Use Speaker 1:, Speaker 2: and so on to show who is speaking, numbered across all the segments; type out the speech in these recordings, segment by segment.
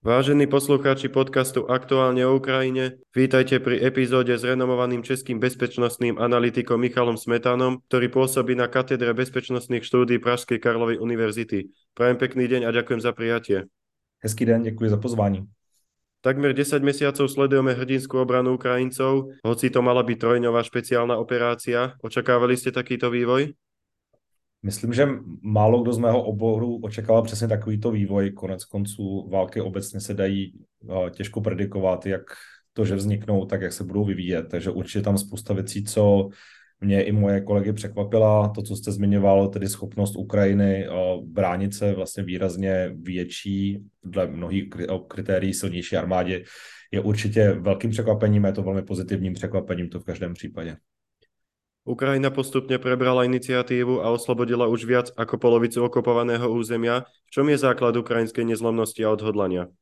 Speaker 1: Vážení poslucháči podcastu Aktuálne o Ukrajine, vítajte pri epizóde s renomovaným českým bezpečnostným analytikom Michalom Smetanom, ktorý pôsobí na katedre bezpečnostných štúdí Pražskej Karlovej univerzity. Prajem pekný deň a ďakujem za prijatie.
Speaker 2: Hezký den, děkuji za pozvání.
Speaker 1: Takmer 10 mesiacov sledujeme hrdinskú obranu Ukrajincov, hoci to mala byť trojňová špeciálna operácia. Očakávali ste takýto vývoj?
Speaker 2: Myslím, že málo kdo z mého oboru očekával přesně takovýto vývoj. Konec konců války obecně se dají uh, těžko predikovat, jak to, že vzniknou, tak jak se budou vyvíjet. Takže určitě tam spousta věcí, co mě i moje kolegy překvapila. To, co jste zmiňoval, tedy schopnost Ukrajiny uh, bránit se vlastně výrazně větší, dle mnohých kritérií silnější armádě, je určitě velkým překvapením, je to velmi pozitivním překvapením to v každém případě.
Speaker 1: Ukrajina postupne prebrala iniciatívu a oslobodila už viac ako polovicu okupovaného územia. V čom je základ ukrajinské nezlomnosti a odhodlania?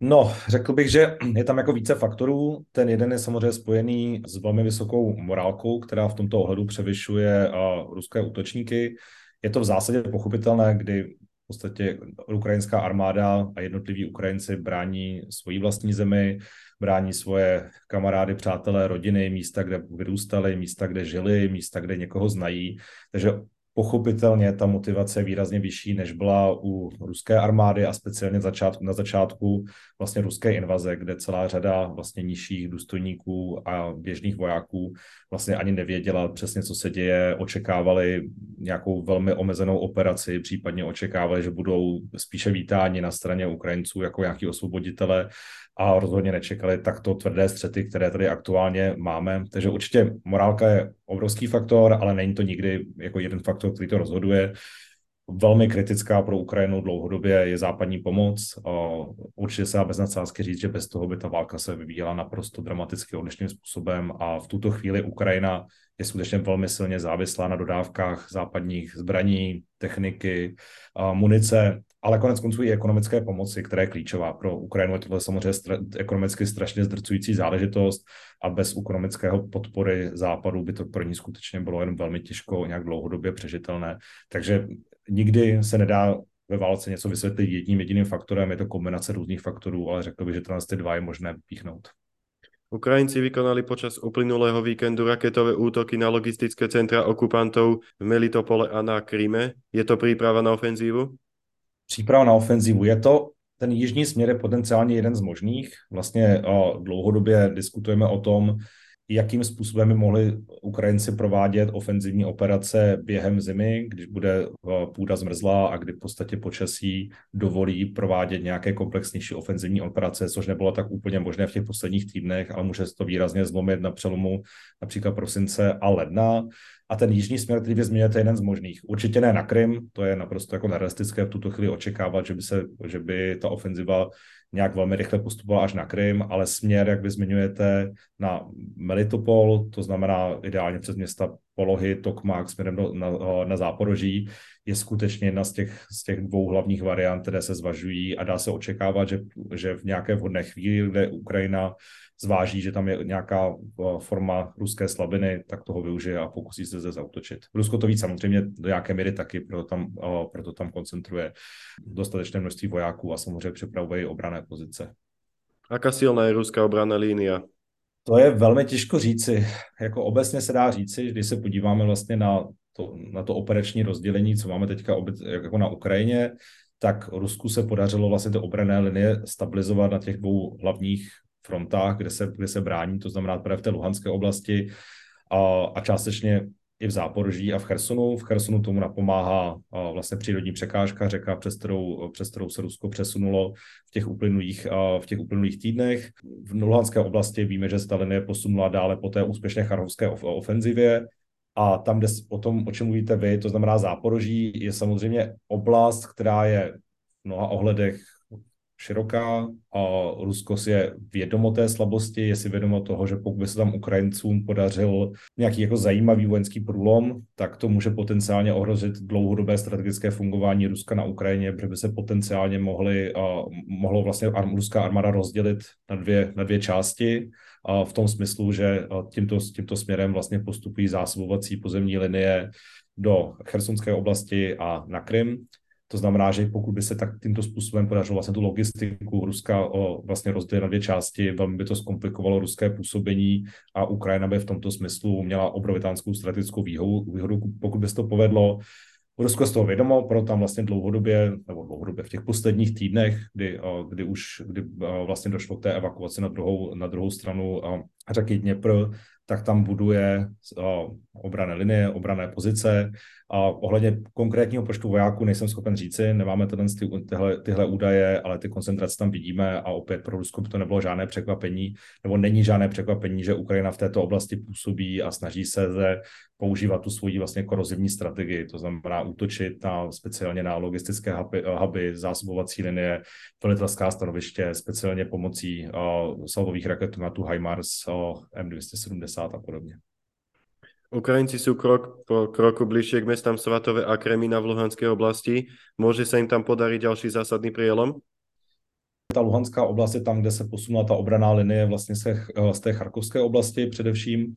Speaker 2: No, řekl bych, že je tam jako více faktorů. Ten jeden je samozřejmě spojený s velmi vysokou morálkou, která v tomto ohledu převyšuje ruské útočníky. Je to v zásadě pochopitelné, kdy v podstatě ukrajinská armáda a jednotliví Ukrajinci brání svoji vlastní zemi, brání svoje kamarády, přátelé, rodiny, místa, kde vyrůstali, místa, kde žili, místa, kde někoho znají. Takže pochopitelně ta motivace je výrazně vyšší, než byla u ruské armády a speciálně začátku, na začátku vlastně ruské invaze, kde celá řada vlastně nižších důstojníků a běžných vojáků vlastně ani nevěděla přesně, co se děje, očekávali nějakou velmi omezenou operaci, případně očekávali, že budou spíše vítáni na straně Ukrajinců jako nějaký osvoboditele a rozhodně nečekali takto tvrdé střety, které tady aktuálně máme. Takže určitě morálka je obrovský faktor, ale není to nikdy jako jeden faktor, který to rozhoduje. Velmi kritická pro Ukrajinu dlouhodobě je západní pomoc. Určitě se dá bez nadsázky říct, že bez toho by ta válka se vyvíjela naprosto dramaticky odlišným způsobem a v tuto chvíli Ukrajina je skutečně velmi silně závislá na dodávkách západních zbraní, techniky, munice ale konec konců i ekonomické pomoci, která je klíčová pro Ukrajinu. Je tohle samozřejmě stra- ekonomicky strašně zdrcující záležitost a bez ekonomického podpory západu by to pro ní skutečně bylo jen velmi těžko nějak dlouhodobě přežitelné. Takže nikdy se nedá ve válce něco vysvětlit jedním jediným faktorem, je to kombinace různých faktorů, ale řekl bych, že ty dva je možné vypíchnout.
Speaker 1: Ukrajinci vykonali počas uplynulého víkendu raketové útoky na logistické centra okupantov v Melitopole a na Kryme. Je to príprava na ofenzívu?
Speaker 2: Příprava na ofenzivu. Je to, ten jižní směr je potenciálně jeden z možných. Vlastně dlouhodobě diskutujeme o tom, jakým způsobem by mohli Ukrajinci provádět ofenzivní operace během zimy, když bude půda zmrzlá a kdy v podstatě počasí dovolí provádět nějaké komplexnější ofenzivní operace, což nebylo tak úplně možné v těch posledních týdnech, ale může se to výrazně zlomit na přelomu například prosince a ledna. A ten jižní směr, který vy zmiňujete, je jeden z možných. Určitě ne na Krym, to je naprosto jako nerealistické v tuto chvíli očekávat, že by, se, že by ta ofenziva nějak velmi rychle postupovala až na Krym, ale směr, jak vy zmiňujete, na Melitopol, to znamená ideálně přes města Polohy, Tokmak směrem do, na, na Záporoží, je skutečně jedna z těch, z těch dvou hlavních variant, které se zvažují a dá se očekávat, že, že v nějaké vhodné chvíli, kde Ukrajina zváží, že tam je nějaká forma ruské slabiny, tak toho využije a pokusí se zde zautočit. Rusko to ví samozřejmě do nějaké míry taky, proto tam, proto tam koncentruje dostatečné množství vojáků a samozřejmě připravuje obrané pozice.
Speaker 1: Aká silná je ruská obranná línia?
Speaker 2: To je velmi těžko říci. Jako obecně se dá říci, když se podíváme vlastně na to, na to operační rozdělení, co máme teďka obec, jako na Ukrajině, tak Rusku se podařilo vlastně ty obrané linie stabilizovat na těch dvou hlavních frontách, kde se, kde se brání, to znamená právě v té Luhanské oblasti a, a částečně i v Záporoží a v Chersonu. V Chersonu tomu napomáhá vlastně přírodní překážka, řeka, přes kterou, přes kterou se Rusko přesunulo v těch uplynulých, v těch uplynulých týdnech. V Luhanské oblasti víme, že Stalin je posunula dále po té úspěšné charhovské ofenzivě, a tam, kde o tom, o čem mluvíte vy, to znamená Záporoží, je samozřejmě oblast, která je v mnoha ohledech široká a Rusko si je vědomo té slabosti, je si vědomo toho, že pokud by se tam Ukrajincům podařil nějaký jako zajímavý vojenský průlom, tak to může potenciálně ohrozit dlouhodobé strategické fungování Ruska na Ukrajině, protože by se potenciálně mohli, uh, mohlo vlastně ruská armáda rozdělit na dvě, na dvě části. Uh, v tom smyslu, že tímto, tímto směrem vlastně postupují zásobovací pozemní linie do Chersonské oblasti a na Krym To znamená, že pokud by se tak tímto způsobem podařilo vlastně tu logistiku Ruska o, vlastně rozdělit na dvě části, velmi by to zkomplikovalo ruské působení a Ukrajina by v tomto smyslu měla obrovitánskou strategickou výhodu, výhodu pokud by se to povedlo. Rusko z toho vědomo, pro tam vlastně dlouhodobě, nebo dlouhodobě v těch posledních týdnech, kdy, kdy už kdy vlastně došlo k té evakuaci na druhou, na druhou stranu řeky Dněpr, tak tam buduje obrané linie, obrané pozice. A ohledně konkrétního počtu vojáků nejsem schopen říci, nemáme ten, tyhle, tyhle údaje, ale ty koncentrace tam vidíme a opět pro Rusko by to nebylo žádné překvapení, nebo není žádné překvapení, že Ukrajina v této oblasti působí a snaží se používat tu svoji vlastně korozivní strategii, to znamená útočit na, speciálně na logistické huby, huby zásobovací linie, velitelská stanoviště, speciálně pomocí uh, salvových raketometů HIMARS, uh, M270 a podobně.
Speaker 1: Ukrajinci sú krok po kroku bližšie k mestám Svatové a Kremina v Luhanskej oblasti. Môže sa im tam podariť ďalší zásadný prielom?
Speaker 2: Ta Luhanská oblast je tam, kde se posunula ta obraná linie vlastně se, z té Charkovské oblasti především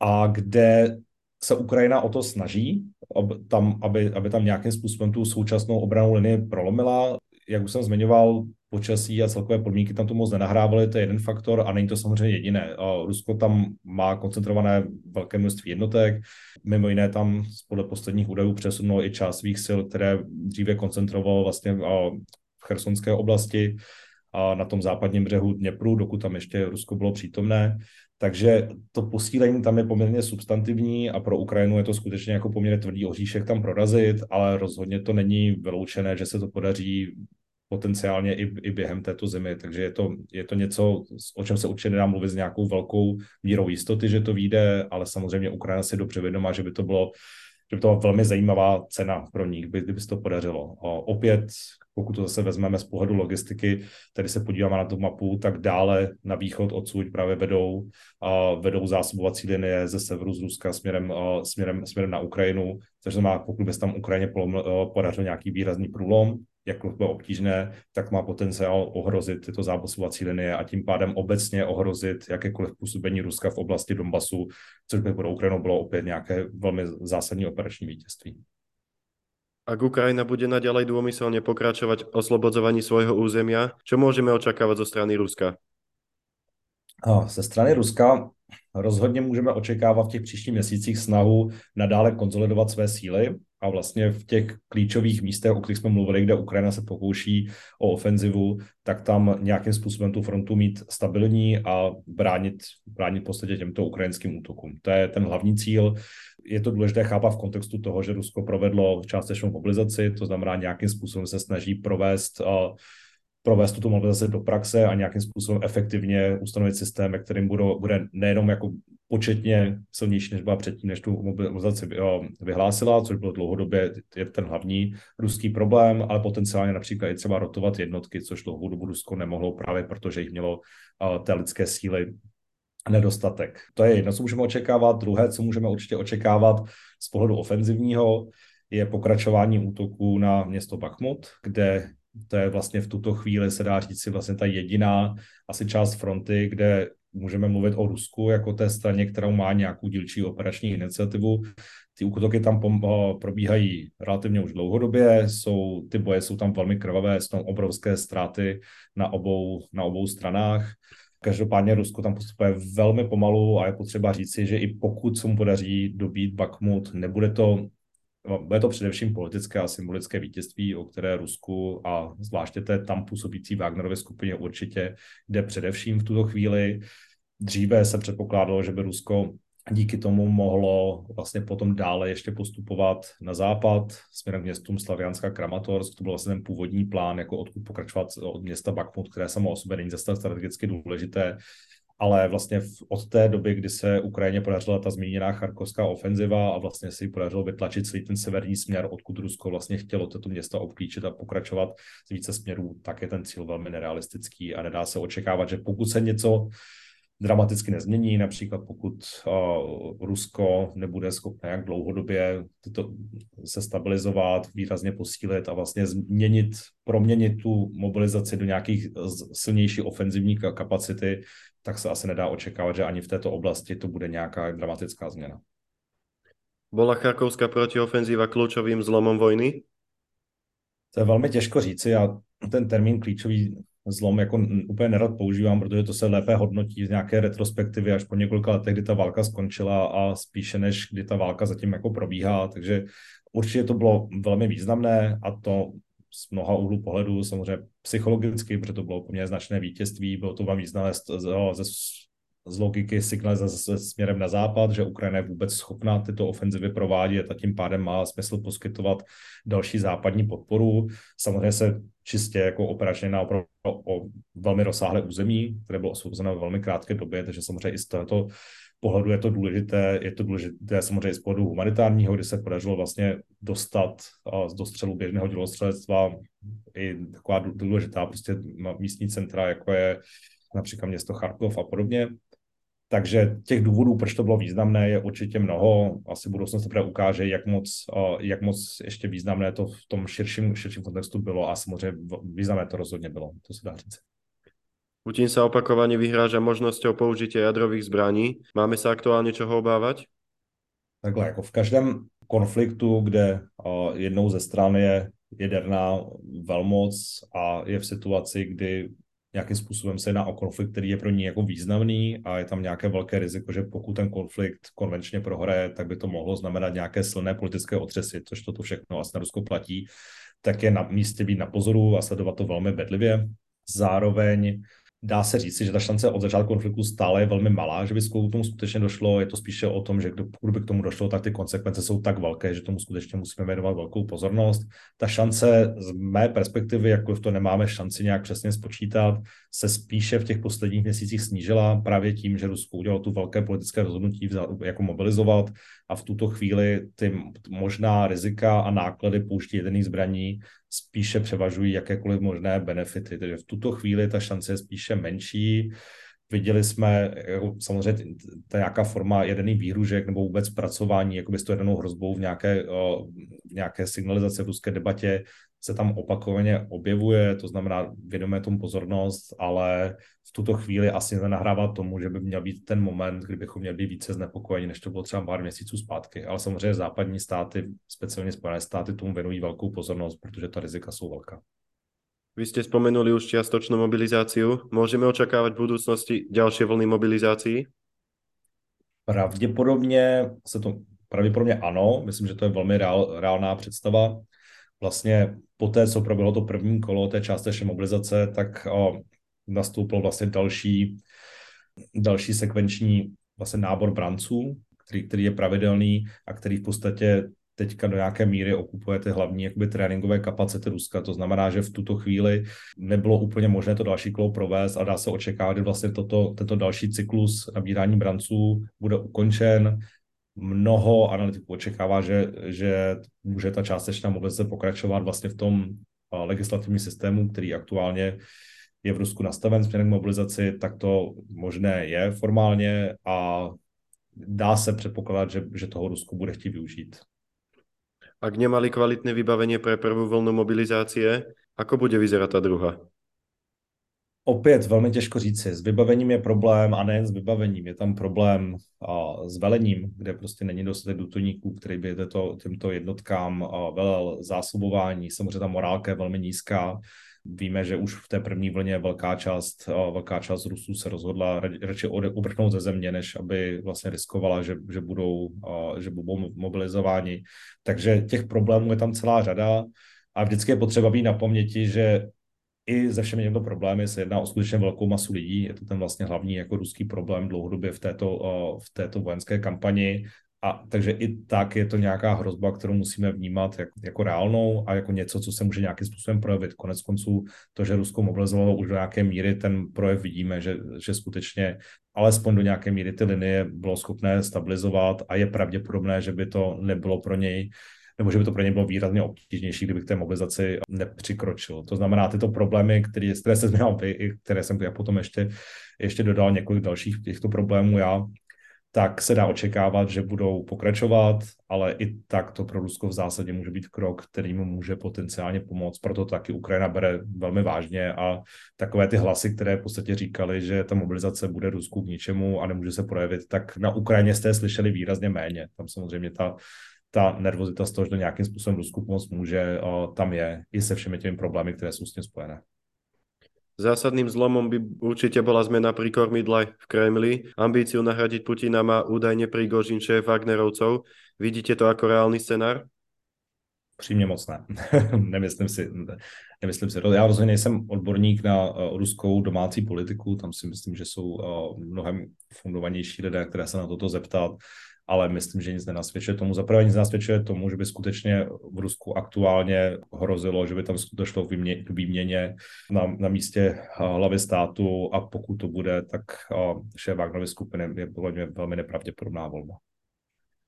Speaker 2: a kde se Ukrajina o to snaží, aby tam, aby, aby tam nějakým způsobem tu současnou obranou linii prolomila. Jak už jsem zmiňoval, počasí a celkové podmínky tam to moc nenahrávaly, to je jeden faktor a není to samozřejmě jediné. Rusko tam má koncentrované velké množství jednotek, mimo jiné tam podle posledních údajů přesunulo i část svých sil, které dříve koncentrovalo vlastně v chersonské oblasti a na tom západním břehu Dněpru, dokud tam ještě Rusko bylo přítomné. Takže to posílení tam je poměrně substantivní a pro Ukrajinu je to skutečně jako poměrně tvrdý oříšek tam prorazit, ale rozhodně to není vyloučené, že se to podaří potenciálně i, i během této zimy. Takže je to, je to něco, o čem se určitě nedá mluvit s nějakou velkou mírou jistoty, že to vyjde, ale samozřejmě Ukrajina si dobře vědomá, že by to bylo že by to byla velmi zajímavá cena pro ní, kdyby, kdyby se to podařilo. A opět, pokud to zase vezmeme z pohledu logistiky, tady se podíváme na tu mapu, tak dále na východ odsud právě vedou, a vedou zásobovací linie ze severu z Ruska směrem, a směrem, směrem na Ukrajinu, což znamená, pokud by se tam Ukrajině podařil nějaký výrazný průlom, jakkoliv bylo obtížné, tak má potenciál ohrozit tyto zápasovací linie a tím pádem obecně ohrozit jakékoliv působení Ruska v oblasti Donbasu, což by pro Ukrajinu bylo opět nějaké velmi zásadní operační vítězství.
Speaker 1: Ak Ukrajina bude naďalej dômyselne pokračovať v oslobodzovaní svojho územia, čo môžeme očakávať zo strany Ruska?
Speaker 2: Ze strany Ruska rozhodně můžeme očekávat v těch příštích měsících snahu nadále konsolidovat své síly a vlastně v těch klíčových místech, o kterých jsme mluvili, kde Ukrajina se pokouší o ofenzivu, tak tam nějakým způsobem tu frontu mít stabilní a bránit, bránit v podstatě těmto ukrajinským útokům. To je ten hlavní cíl. Je to důležité chápat v kontextu toho, že Rusko provedlo částečnou mobilizaci, to znamená nějakým způsobem se snaží provést uh, provést tuto mobilizaci do praxe a nějakým způsobem efektivně ustanovit systém, kterým budou, bude nejenom jako početně silnější, než byla předtím, než tu mobilizaci vyhlásila, což bylo dlouhodobě je ten hlavní ruský problém, ale potenciálně například i třeba rotovat jednotky, což dlouhou dobu Rusko nemohlo právě protože jich mělo té lidské síly nedostatek. To je jedno, co můžeme očekávat. Druhé, co můžeme určitě očekávat z pohledu ofenzivního, je pokračování útoku na město Bakhmut, kde to je vlastně v tuto chvíli, se dá říct si, vlastně ta jediná asi část fronty, kde můžeme mluvit o Rusku jako té straně, kterou má nějakou dílčí operační iniciativu. Ty útoky tam probíhají relativně už dlouhodobě, jsou, ty boje jsou tam velmi krvavé, jsou tam obrovské ztráty na obou, na obou stranách. Každopádně Rusko tam postupuje velmi pomalu a je potřeba říci, že i pokud se mu podaří dobít Bakmut, nebude to bude to především politické a symbolické vítězství, o které Rusku a zvláště té tam působící Wagnerově skupině určitě jde především v tuto chvíli. Dříve se předpokládalo, že by Rusko díky tomu mohlo vlastně potom dále ještě postupovat na západ směrem k městům Slavianska Kramatorsk. To byl vlastně ten původní plán, jako odkud pokračovat od města Bakhmut, které samo o sobě není zase strategicky důležité ale vlastně od té doby, kdy se Ukrajině podařila ta zmíněná charkovská ofenziva a vlastně si podařilo vytlačit celý ten severní směr, odkud Rusko vlastně chtělo toto město obklíčit a pokračovat z více směrů, tak je ten cíl velmi nerealistický a nedá se očekávat, že pokud se něco dramaticky nezmění, například pokud uh, Rusko nebude schopné jak dlouhodobě tyto, se stabilizovat, výrazně posílit a vlastně změnit, proměnit tu mobilizaci do nějakých silnější ofenzivní kapacity, tak se asi nedá očekávat, že ani v této oblasti to bude nějaká dramatická změna.
Speaker 1: Bola Charkovská protiofenzíva kľúčovým zlomom vojny?
Speaker 2: To je velmi těžko říci. Já ten termín klíčový zlom jako úplně nerad používám, protože to se lépe hodnotí z nějaké retrospektivy až po několika letech, kdy ta válka skončila a spíše než kdy ta válka zatím jako probíhá. Takže určitě to bylo velmi významné a to z mnoha úhlů pohledu, samozřejmě psychologicky, protože to bylo poměrně značné vítězství, bylo to vám významné ze, z logiky signalizace směrem na západ, že Ukrajina je vůbec schopná tyto ofenzivy provádět a tím pádem má smysl poskytovat další západní podporu. Samozřejmě se čistě jako operačně na opravdu o velmi rozsáhlé území, které bylo osvobozeno ve velmi krátké době, takže samozřejmě i z tohoto pohledu je to důležité, je to důležité samozřejmě z pohledu humanitárního, kdy se podařilo vlastně dostat z dostřelu běžného dělostřelectva i taková důležitá prostě místní centra, jako je například město Charkov a podobně. Takže těch důvodů, proč to bylo významné, je určitě mnoho. Asi budoucnost teprve ukáže, jak moc, jak moc ještě významné to v tom širším, širším kontextu bylo a samozřejmě významné to rozhodně bylo, to se dá říct.
Speaker 1: Putin sa opakovane vyhráža možnosťou použitia jadrových zbraní. Máme sa aktuálně čeho obávať?
Speaker 2: Takhle, jako v každém konfliktu, kde jednou ze stran je jaderná velmoc a je v situaci, kdy nějakým způsobem se jedná o konflikt, který je pro ní jako významný a je tam nějaké velké riziko, že pokud ten konflikt konvenčně prohraje, tak by to mohlo znamenat nějaké silné politické otřesy, což toto všechno na Rusko platí, tak je na místě být na pozoru a sledovat to velmi bedlivě. Zároveň dá se říct, že ta šance od začátku konfliktu stále je velmi malá, že by k tomu skutečně došlo. Je to spíše o tom, že pokud by k tomu došlo, tak ty konsekvence jsou tak velké, že tomu skutečně musíme věnovat velkou pozornost. Ta šance z mé perspektivy, jako to nemáme šanci nějak přesně spočítat, se spíše v těch posledních měsících snížila právě tím, že Rusko udělalo tu velké politické rozhodnutí jako mobilizovat a v tuto chvíli ty možná rizika a náklady použití jedených zbraní spíše převažují jakékoliv možné benefity. Takže v tuto chvíli ta šance je spíše menší. Viděli jsme jako samozřejmě ta nějaká forma jedený výhružek nebo vůbec pracování jako s to jedenou hrozbou v nějaké, v nějaké signalizaci v ruské debatě se tam opakovaně objevuje, to znamená, vědomé tomu pozornost, ale v tuto chvíli asi nenahrává tomu, že by měl být ten moment, kdybychom měli být více znepokojeni, než to bylo třeba pár měsíců zpátky. Ale samozřejmě západní státy, speciálně Spojené státy, tomu věnují velkou pozornost, protože ta rizika jsou velká.
Speaker 1: Vy ste spomenuli už čiastočnú mobilizáciu. Môžeme očakávať v budúcnosti ďalšie vlny mobilizácií?
Speaker 2: Pravděpodobně se to, pravděpodobně ano, myslím, že to je velmi reál, reálná představa. Vlastně po té, co proběhlo to první kolo té částečné mobilizace, tak o, nastoupil vlastně další, další sekvenční vlastně nábor branců, který, který je pravidelný a který v podstatě teďka do nějaké míry okupuje ty hlavní jakoby, tréninkové kapacity Ruska. To znamená, že v tuto chvíli nebylo úplně možné to další kolo provést a dá se očekávat, že vlastně toto, tento další cyklus nabírání branců bude ukončen mnoho analytiků očekává, že, že může ta částečná mobilizace pokračovat vlastně v tom legislativním systému, který aktuálně je v Rusku nastaven směrem k mobilizaci, tak to možné je formálně a dá se předpokládat, že, že toho Rusku bude chtít využít.
Speaker 1: Ak nemali kvalitné vybavenie pre prvú vlnu mobilizácie, ako bude vyzerať tá druhá?
Speaker 2: Opět velmi těžko říci. S vybavením je problém a nejen s vybavením. Je tam problém a, s velením, kde prostě není dostatek důtojníků, který by to, těmto jednotkám a, velel zásobování. Samozřejmě ta morálka je velmi nízká. Víme, že už v té první vlně velká část, a, velká část Rusů se rozhodla radši uvrhnout ze země, než aby vlastně riskovala, že, že, budou, a, že budou mobilizováni. Takže těch problémů je tam celá řada. A vždycky je potřeba být na paměti, že i ze všemi těmito problémy se jedná o skutečně velkou masu lidí. Je to ten vlastně hlavní jako ruský problém dlouhodobě v této, v této vojenské kampani. A takže i tak je to nějaká hrozba, kterou musíme vnímat jako, jako reálnou a jako něco, co se může nějakým způsobem projevit. Konec konců to, že Rusko mobilizovalo už do nějaké míry, ten projev vidíme, že, že skutečně alespoň do nějaké míry ty linie bylo schopné stabilizovat a je pravděpodobné, že by to nebylo pro něj nebo že by to pro ně bylo výrazně obtížnější, kdyby k té mobilizaci nepřikročil. To znamená, tyto problémy, které, které se zmínil vy, i které jsem já potom ještě, ještě dodal několik dalších těchto problémů já, tak se dá očekávat, že budou pokračovat, ale i tak to pro Rusko v zásadě může být krok, který mu může potenciálně pomoct. Proto taky Ukrajina bere velmi vážně a takové ty hlasy, které v podstatě říkali, že ta mobilizace bude Rusku k ničemu a nemůže se projevit, tak na Ukrajině jste slyšeli výrazně méně. Tam samozřejmě ta ta nervozita z toho, že to nějakým způsobem Rusku pomoct může, tam je i se všemi těmi problémy, které jsou s tím spojené.
Speaker 1: Zásadným zlomom by určite bola zmena pri kormidle v Kremli. Ambíciu nahradiť Putina má údajne Prigožin šéf Wagnerovcov. Vidíte to ako reálny scenár?
Speaker 2: Přímě moc ne. nemyslím si, nemyslím si. Já rozhodně nejsem odborník na uh, ruskou domácí politiku, tam si myslím, že jsou uh, mnohem fundovanější lidé, které se na toto zeptat ale myslím, že nic nenasvědčuje tomu. Zaprvé nic nenasvědčuje tomu, že by skutečně v Rusku aktuálně hrozilo, že by tam došlo k, výmě, k výměně na, na místě hlavy státu a pokud to bude, tak šéf Wagnerovy skupiny je podle mě velmi nepravděpodobná volba.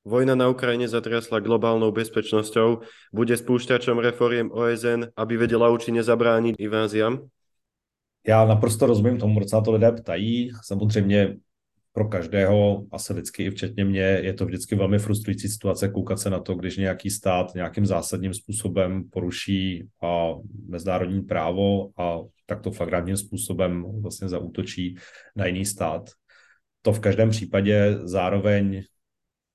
Speaker 1: Vojna na Ukrajine zatriasla globálnou bezpečnosťou. Bude spúšťačom reforiem OSN, aby vedela účinně zabránit inváziám?
Speaker 2: Já naprosto rozumím tomu, proč se na to lidé ptají. Samozřejmě pro každého, asi lidsky i včetně mě, je to vždycky velmi frustrující situace koukat se na to, když nějaký stát nějakým zásadním způsobem poruší a mezinárodní právo a takto flagrantním způsobem vlastně zaútočí na jiný stát. To v každém případě zároveň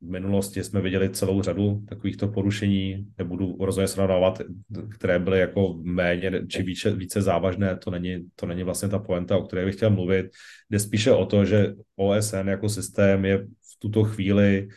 Speaker 2: v minulosti jsme viděli celou řadu takovýchto porušení, nebudu rozhodně srovnávat, které byly jako méně či více, více závažné, to není, to není vlastně ta poenta, o které bych chtěl mluvit. Jde spíše o to, že OSN jako systém je v tuto chvíli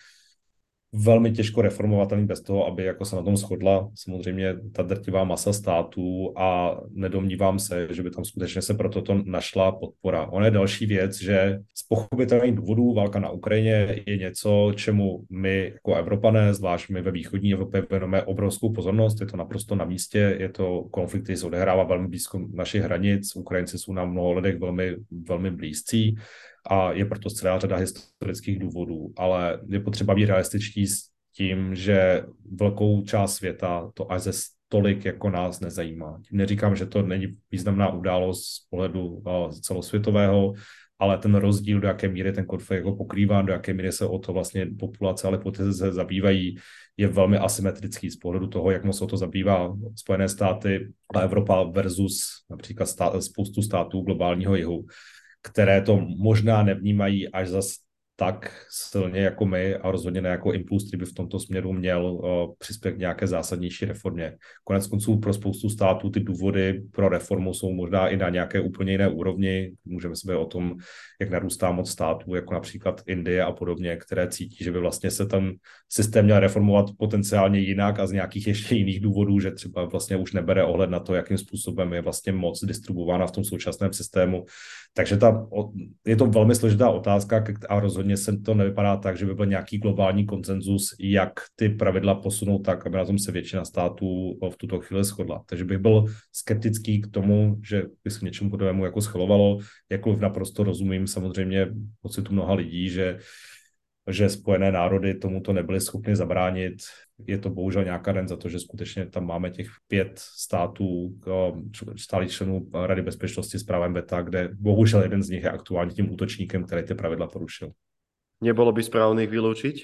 Speaker 2: velmi těžko reformovatelný bez toho, aby jako se na tom shodla samozřejmě ta drtivá masa států a nedomnívám se, že by tam skutečně se pro toto našla podpora. Ono je další věc, že z pochopitelných důvodů válka na Ukrajině je něco, čemu my jako Evropané, zvlášť my ve východní Evropě, věnujeme obrovskou pozornost. Je to naprosto na místě, je to konflikt, který se odehrává velmi blízko našich hranic. Ukrajinci jsou nám mnoho lidech velmi, velmi blízcí a je proto celá řada historických důvodů, ale je potřeba být realističtí s tím, že velkou část světa to až ze tolik jako nás nezajímá. Tím neříkám, že to není významná událost z pohledu celosvětového, ale ten rozdíl, do jaké míry ten konflikt jako pokrývá, do jaké míry se o to vlastně populace, ale se zabývají, je velmi asymetrický z pohledu toho, jak moc o to zabývá Spojené státy a Evropa versus například stát, spoustu států globálního jihu které to možná nevnímají až zas tak silně jako my a rozhodně ne jako impuls, který by v tomto směru měl uh, přispět k nějaké zásadnější reformě. Konec konců pro spoustu států ty důvody pro reformu jsou možná i na nějaké úplně jiné úrovni. Můžeme se o tom, jak narůstá moc států, jako například Indie a podobně, které cítí, že by vlastně se ten systém měl reformovat potenciálně jinak a z nějakých ještě jiných důvodů, že třeba vlastně už nebere ohled na to, jakým způsobem je vlastně moc distribuována v tom současném systému. Takže ta, je to velmi složitá otázka a rozhodně se to nevypadá tak, že by byl nějaký globální koncenzus, jak ty pravidla posunout tak, aby na tom se většina států v tuto chvíli shodla. Takže bych byl skeptický k tomu, že by se něčemu podobnému jako schvalovalo, jakkoliv naprosto rozumím samozřejmě pocitu mnoha lidí, že že Spojené národy tomuto nebyly schopny zabránit. Je to bohužel nějaká den za to, že skutečně tam máme těch pět států, stálých členů Rady bezpečnosti s právem beta, kde bohužel jeden z nich je aktuálně tím útočníkem, který ty pravidla porušil.
Speaker 1: Nebylo by správné jich vyloučit?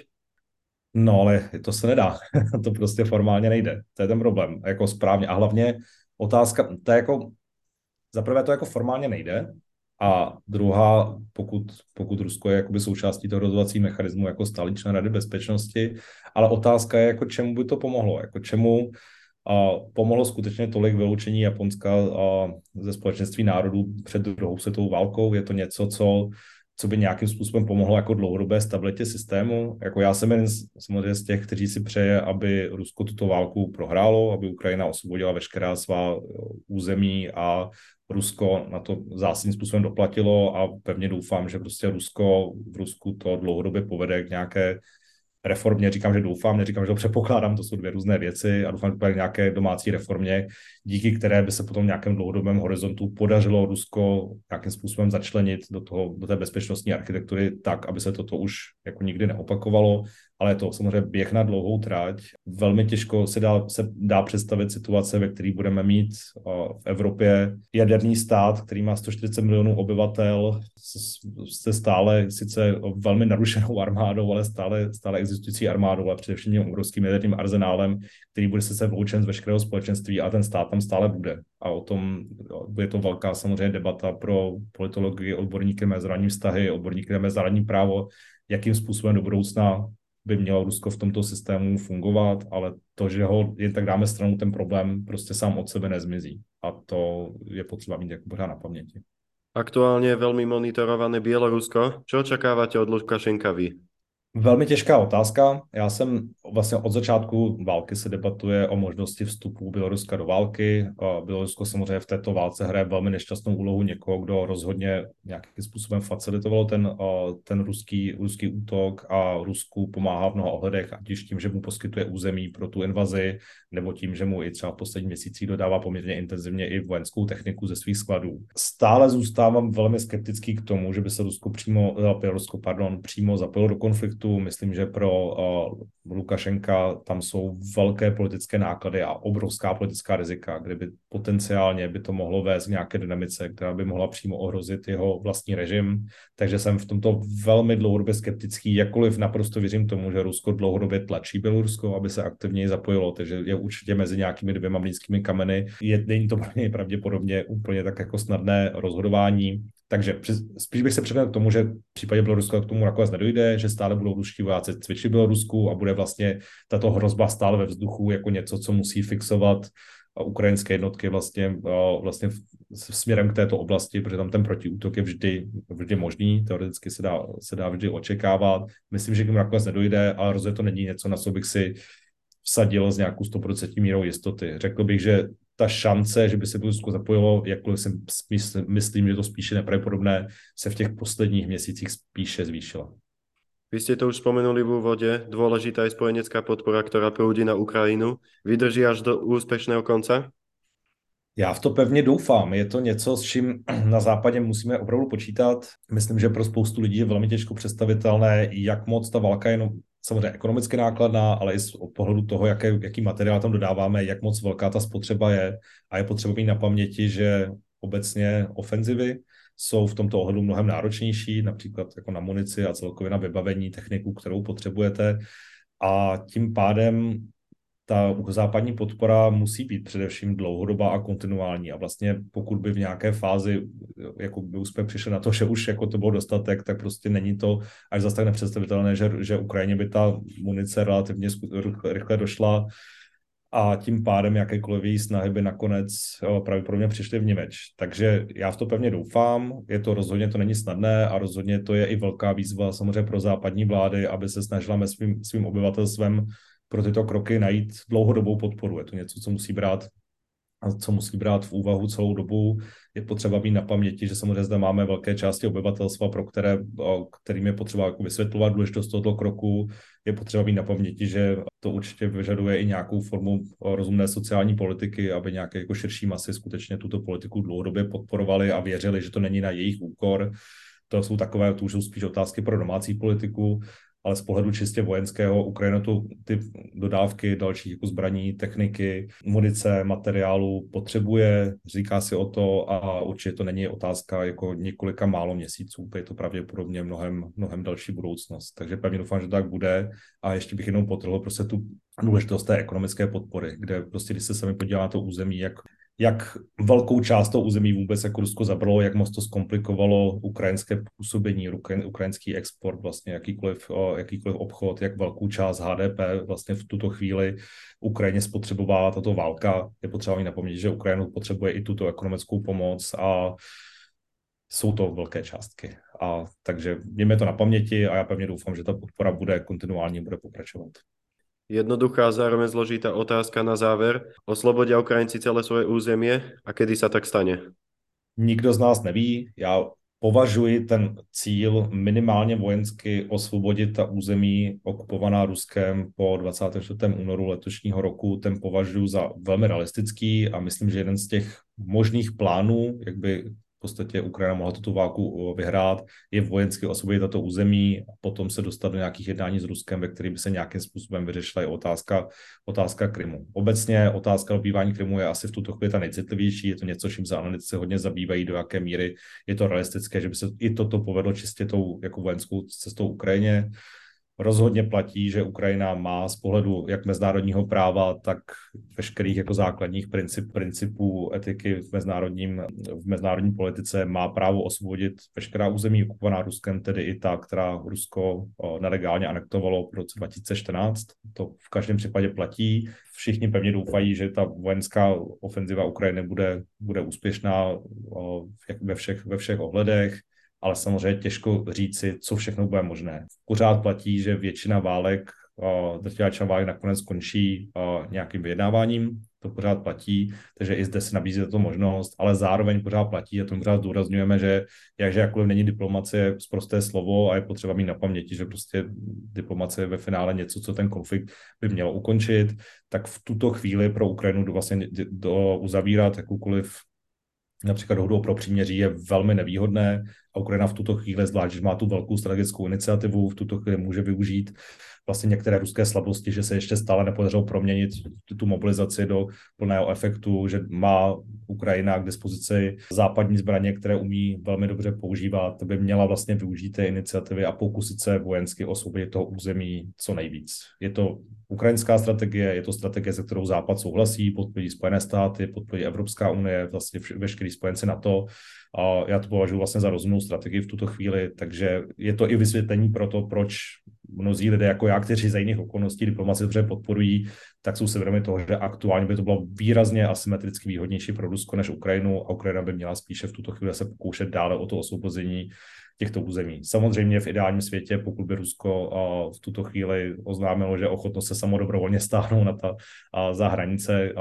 Speaker 2: No, ale to se nedá. to prostě formálně nejde. To je ten problém. Jako správně. A hlavně otázka, to je jako, zaprvé to jako formálně nejde, a druhá, pokud, pokud Rusko je jakoby součástí toho rozhodovací mechanismu jako stálý člen Rady bezpečnosti, ale otázka je, jako čemu by to pomohlo, jako čemu a pomohlo skutečně tolik vyloučení Japonska a ze společenství národů před druhou světovou válkou. Je to něco, co co by nějakým způsobem pomohlo jako dlouhodobé stabilitě systému. Jako já jsem jeden z, samozřejmě z těch, kteří si přeje, aby Rusko tuto válku prohrálo, aby Ukrajina osvobodila veškerá svá území a Rusko na to zásadním způsobem doplatilo a pevně doufám, že prostě Rusko v Rusku to dlouhodobě povede k nějaké reformě, říkám, že doufám, neříkám, že to předpokládám, to jsou dvě různé věci a doufám, že to nějaké domácí reformě, díky které by se potom v nějakém dlouhodobém horizontu podařilo Rusko nějakým způsobem začlenit do, toho, do té bezpečnostní architektury tak, aby se toto už jako nikdy neopakovalo ale je to samozřejmě běh na dlouhou trať. Velmi těžko se dá, se dá představit situace, ve které budeme mít v Evropě jaderný stát, který má 140 milionů obyvatel, se stále sice velmi narušenou armádou, ale stále, stále existující armádou, ale především obrovským jaderným arzenálem, který bude se vloučen z veškerého společenství a ten stát tam stále bude. A o tom je to velká samozřejmě debata pro politologii, odborníky mezinárodní vztahy, odborníky na mezinárodní právo, jakým způsobem do budoucna by mělo Rusko v tomto systému fungovat, ale to, že ho jen tak dáme stranou, ten problém prostě sám od sebe nezmizí. A to je potřeba mít jako pořád na paměti.
Speaker 1: Aktuálně je velmi monitorované Bělorusko. Co očekáváte od Lukašenka vy?
Speaker 2: Velmi těžká otázka. Já jsem vlastně od začátku války se debatuje o možnosti vstupu Běloruska do války. Bělorusko samozřejmě v této válce hraje velmi nešťastnou úlohu někoho, kdo rozhodně nějakým způsobem facilitoval ten, ten ruský, ruský útok a Rusku pomáhá v mnoha ohledech, ať tím, že mu poskytuje území pro tu invazi, nebo tím, že mu i třeba v posledních měsících dodává poměrně intenzivně i vojenskou techniku ze svých skladů. Stále zůstávám velmi skeptický k tomu, že by se Rusko přímo, Bělorusko, pardon, přímo zapojilo do konfliktu. Myslím, že pro uh, Lukašenka tam jsou velké politické náklady a obrovská politická rizika, kdyby potenciálně by to mohlo vést k nějaké dynamice, která by mohla přímo ohrozit jeho vlastní režim. Takže jsem v tomto velmi dlouhodobě skeptický, jakkoliv naprosto věřím tomu, že Rusko dlouhodobě tlačí Bělorusko, aby se aktivněji zapojilo, takže je určitě mezi nějakými dvěma blízkými kameny. Je, není to pravděpodobně úplně tak jako snadné rozhodování. Takže spíš bych se předal k tomu, že v případě Běloruska k tomu nakonec nedojde, že stále budou ruští vojáci cvičit Bělorusku a bude vlastně tato hrozba stále ve vzduchu jako něco, co musí fixovat ukrajinské jednotky vlastně, vlastně směrem k této oblasti, protože tam ten protiútok je vždy, vždy možný, teoreticky se dá, se dá vždy očekávat. Myslím, že k nakonec nedojde, ale rozhodně to není něco, na co bych si vsadil s nějakou 100% mírou jistoty. Řekl bych, že ta šance, že by se Rusko zapojilo, jakkoliv si myslím, že to spíše nepravděpodobné, se v těch posledních měsících spíše zvýšila.
Speaker 1: Vy ste to už spomenuli v úvode, dôležitá je spojenecká podpora, ktorá proudí na Ukrajinu. Vydrží až do úspěšného konce?
Speaker 2: Já v to pevně doufám. Je to něco, s čím na západě musíme opravdu počítat. Myslím, že pro spoustu lidí je velmi těžko představitelné, jak moc ta válka je jenom samozřejmě ekonomicky nákladná, ale i z pohledu toho, jaké, jaký materiál tam dodáváme, jak moc velká ta spotřeba je. A je potřeba mít na paměti, že obecně ofenzivy jsou v tomto ohledu mnohem náročnější, například jako na munici a celkově na vybavení, techniku, kterou potřebujete. A tím pádem ta západní podpora musí být především dlouhodobá a kontinuální. A vlastně pokud by v nějaké fázi jako by úspěch přišel na to, že už jako to bylo dostatek, tak prostě není to až zase tak nepředstavitelné, že, že Ukrajině by ta munice relativně rychle došla a tím pádem jakékoliv její snahy by nakonec pravděpodobně přišly v Němeč. Takže já v to pevně doufám, je to rozhodně to není snadné a rozhodně to je i velká výzva samozřejmě pro západní vlády, aby se snažila svým, svým obyvatelstvem pro tyto kroky najít dlouhodobou podporu. Je to něco, co musí brát a co musí brát v úvahu celou dobu. Je potřeba mít na paměti, že samozřejmě zde máme velké části obyvatelstva, pro které, kterým je potřeba jako vysvětlovat důležitost tohoto kroku. Je potřeba mít na paměti, že to určitě vyžaduje i nějakou formu rozumné sociální politiky, aby nějaké jako širší masy skutečně tuto politiku dlouhodobě podporovali a věřili, že to není na jejich úkor. To jsou takové, to už jsou spíš otázky pro domácí politiku, ale z pohledu čistě vojenského Ukrajina tu ty dodávky dalších jako zbraní, techniky, munice, materiálu potřebuje, říká si o to a určitě to není otázka jako několika málo měsíců, je to pravděpodobně mnohem, mnohem další budoucnost. Takže pevně doufám, že tak bude a ještě bych jenom potrhl prostě tu důležitost té ekonomické podpory, kde prostě, když se sami podívá na to území, jak jak velkou část toho území vůbec jako Rusko zabralo, jak moc to zkomplikovalo ukrajinské působení, ukrajinský export, vlastně jakýkoliv, jakýkoliv obchod, jak velkou část HDP vlastně v tuto chvíli Ukrajině spotřebovala tato válka. Je potřeba mít napomínat, že Ukrajinu potřebuje i tuto ekonomickou pomoc a jsou to velké částky. A takže mějme to na paměti a já pevně doufám, že ta podpora bude kontinuálně bude pokračovat.
Speaker 1: Jednoduchá zároveň zložitá otázka na záver. Oslobodia Ukrajinci celé svoje územie a kedy sa tak stane?
Speaker 2: Nikdo z nás neví. Já považuji ten cíl minimálně vojensky osvobodit ta území okupovaná Ruskem po 24. únoru letošního roku, ten považuji za velmi realistický a myslím, že jeden z těch možných plánů, jak by podstatě Ukrajina mohla tuto válku vyhrát, je vojensky osvobodit tato území a potom se dostat do nějakých jednání s Ruskem, ve kterých by se nějakým způsobem vyřešila i otázka, otázka Krymu. Obecně otázka obývání Krymu je asi v tuto chvíli ta nejcitlivější, je to něco, čím se analytici hodně zabývají, do jaké míry je to realistické, že by se i toto povedlo čistě tou jako vojenskou cestou Ukrajině. Rozhodně platí, že Ukrajina má z pohledu jak mezinárodního práva, tak veškerých jako základních princip, principů etiky v, mezinárodním, v mezinárodní politice má právo osvobodit veškerá území okupovaná Ruskem, tedy i ta, která Rusko nelegálně anektovalo v roce 2014. To v každém případě platí. Všichni pevně doufají, že ta vojenská ofenziva Ukrajiny bude, bude úspěšná ve všech, ve všech ohledech ale samozřejmě těžko říci, co všechno bude možné. Pořád platí, že většina válek, drtivá většina válek nakonec skončí nějakým vyjednáváním, to pořád platí, takže i zde se nabízí tato možnost, ale zároveň pořád platí a to pořád zdůrazňujeme, že jakže jakkoliv není diplomacie prosté slovo a je potřeba mít na paměti, že prostě diplomacie je ve finále něco, co ten konflikt by mělo ukončit, tak v tuto chvíli pro Ukrajinu do vlastně do uzavírat jakoukoliv například dohodou pro příměří je velmi nevýhodné a Ukrajina v tuto chvíli, zvlášť, že má tu velkou strategickou iniciativu, v tuto chvíli může využít vlastně některé ruské slabosti, že se ještě stále nepodařilo proměnit tu mobilizaci do plného efektu, že má Ukrajina k dispozici západní zbraně, které umí velmi dobře používat, by měla vlastně využít té iniciativy a pokusit se vojensky osvobodit toho území co nejvíc. Je to ukrajinská strategie, je to strategie, se kterou Západ souhlasí, podpoří Spojené státy, podpoří Evropská unie, vlastně veškerý spojenci na to. A já to považuji vlastně za rozumnou strategii v tuto chvíli, takže je to i vysvětlení pro to, proč mnozí lidé jako já, kteří za jiných okolností diplomaci dobře podporují, tak jsou si vědomi toho, že aktuálně by to bylo výrazně asymetricky výhodnější pro Rusko než Ukrajinu a Ukrajina by měla spíše v tuto chvíli se pokoušet dále o to osvobození těchto území. Samozřejmě v ideálním světě, pokud by Rusko v tuto chvíli oznámilo, že ochotno se samo dobrovolně stáhnout na ta za hranice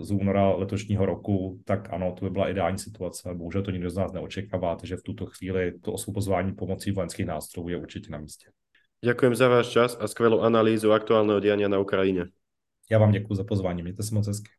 Speaker 2: z února letošního roku, tak ano, to by byla ideální situace. Bohužel to nikdo z nás neočekává, takže v tuto chvíli to osvobozování pomocí vojenských nástrojů je určitě na místě.
Speaker 1: Ďakujem za váš čas a skvelú analýzu aktuálneho diania na Ukrajine.
Speaker 2: Já vám děkuji za pozvání, mějte se moc hezky.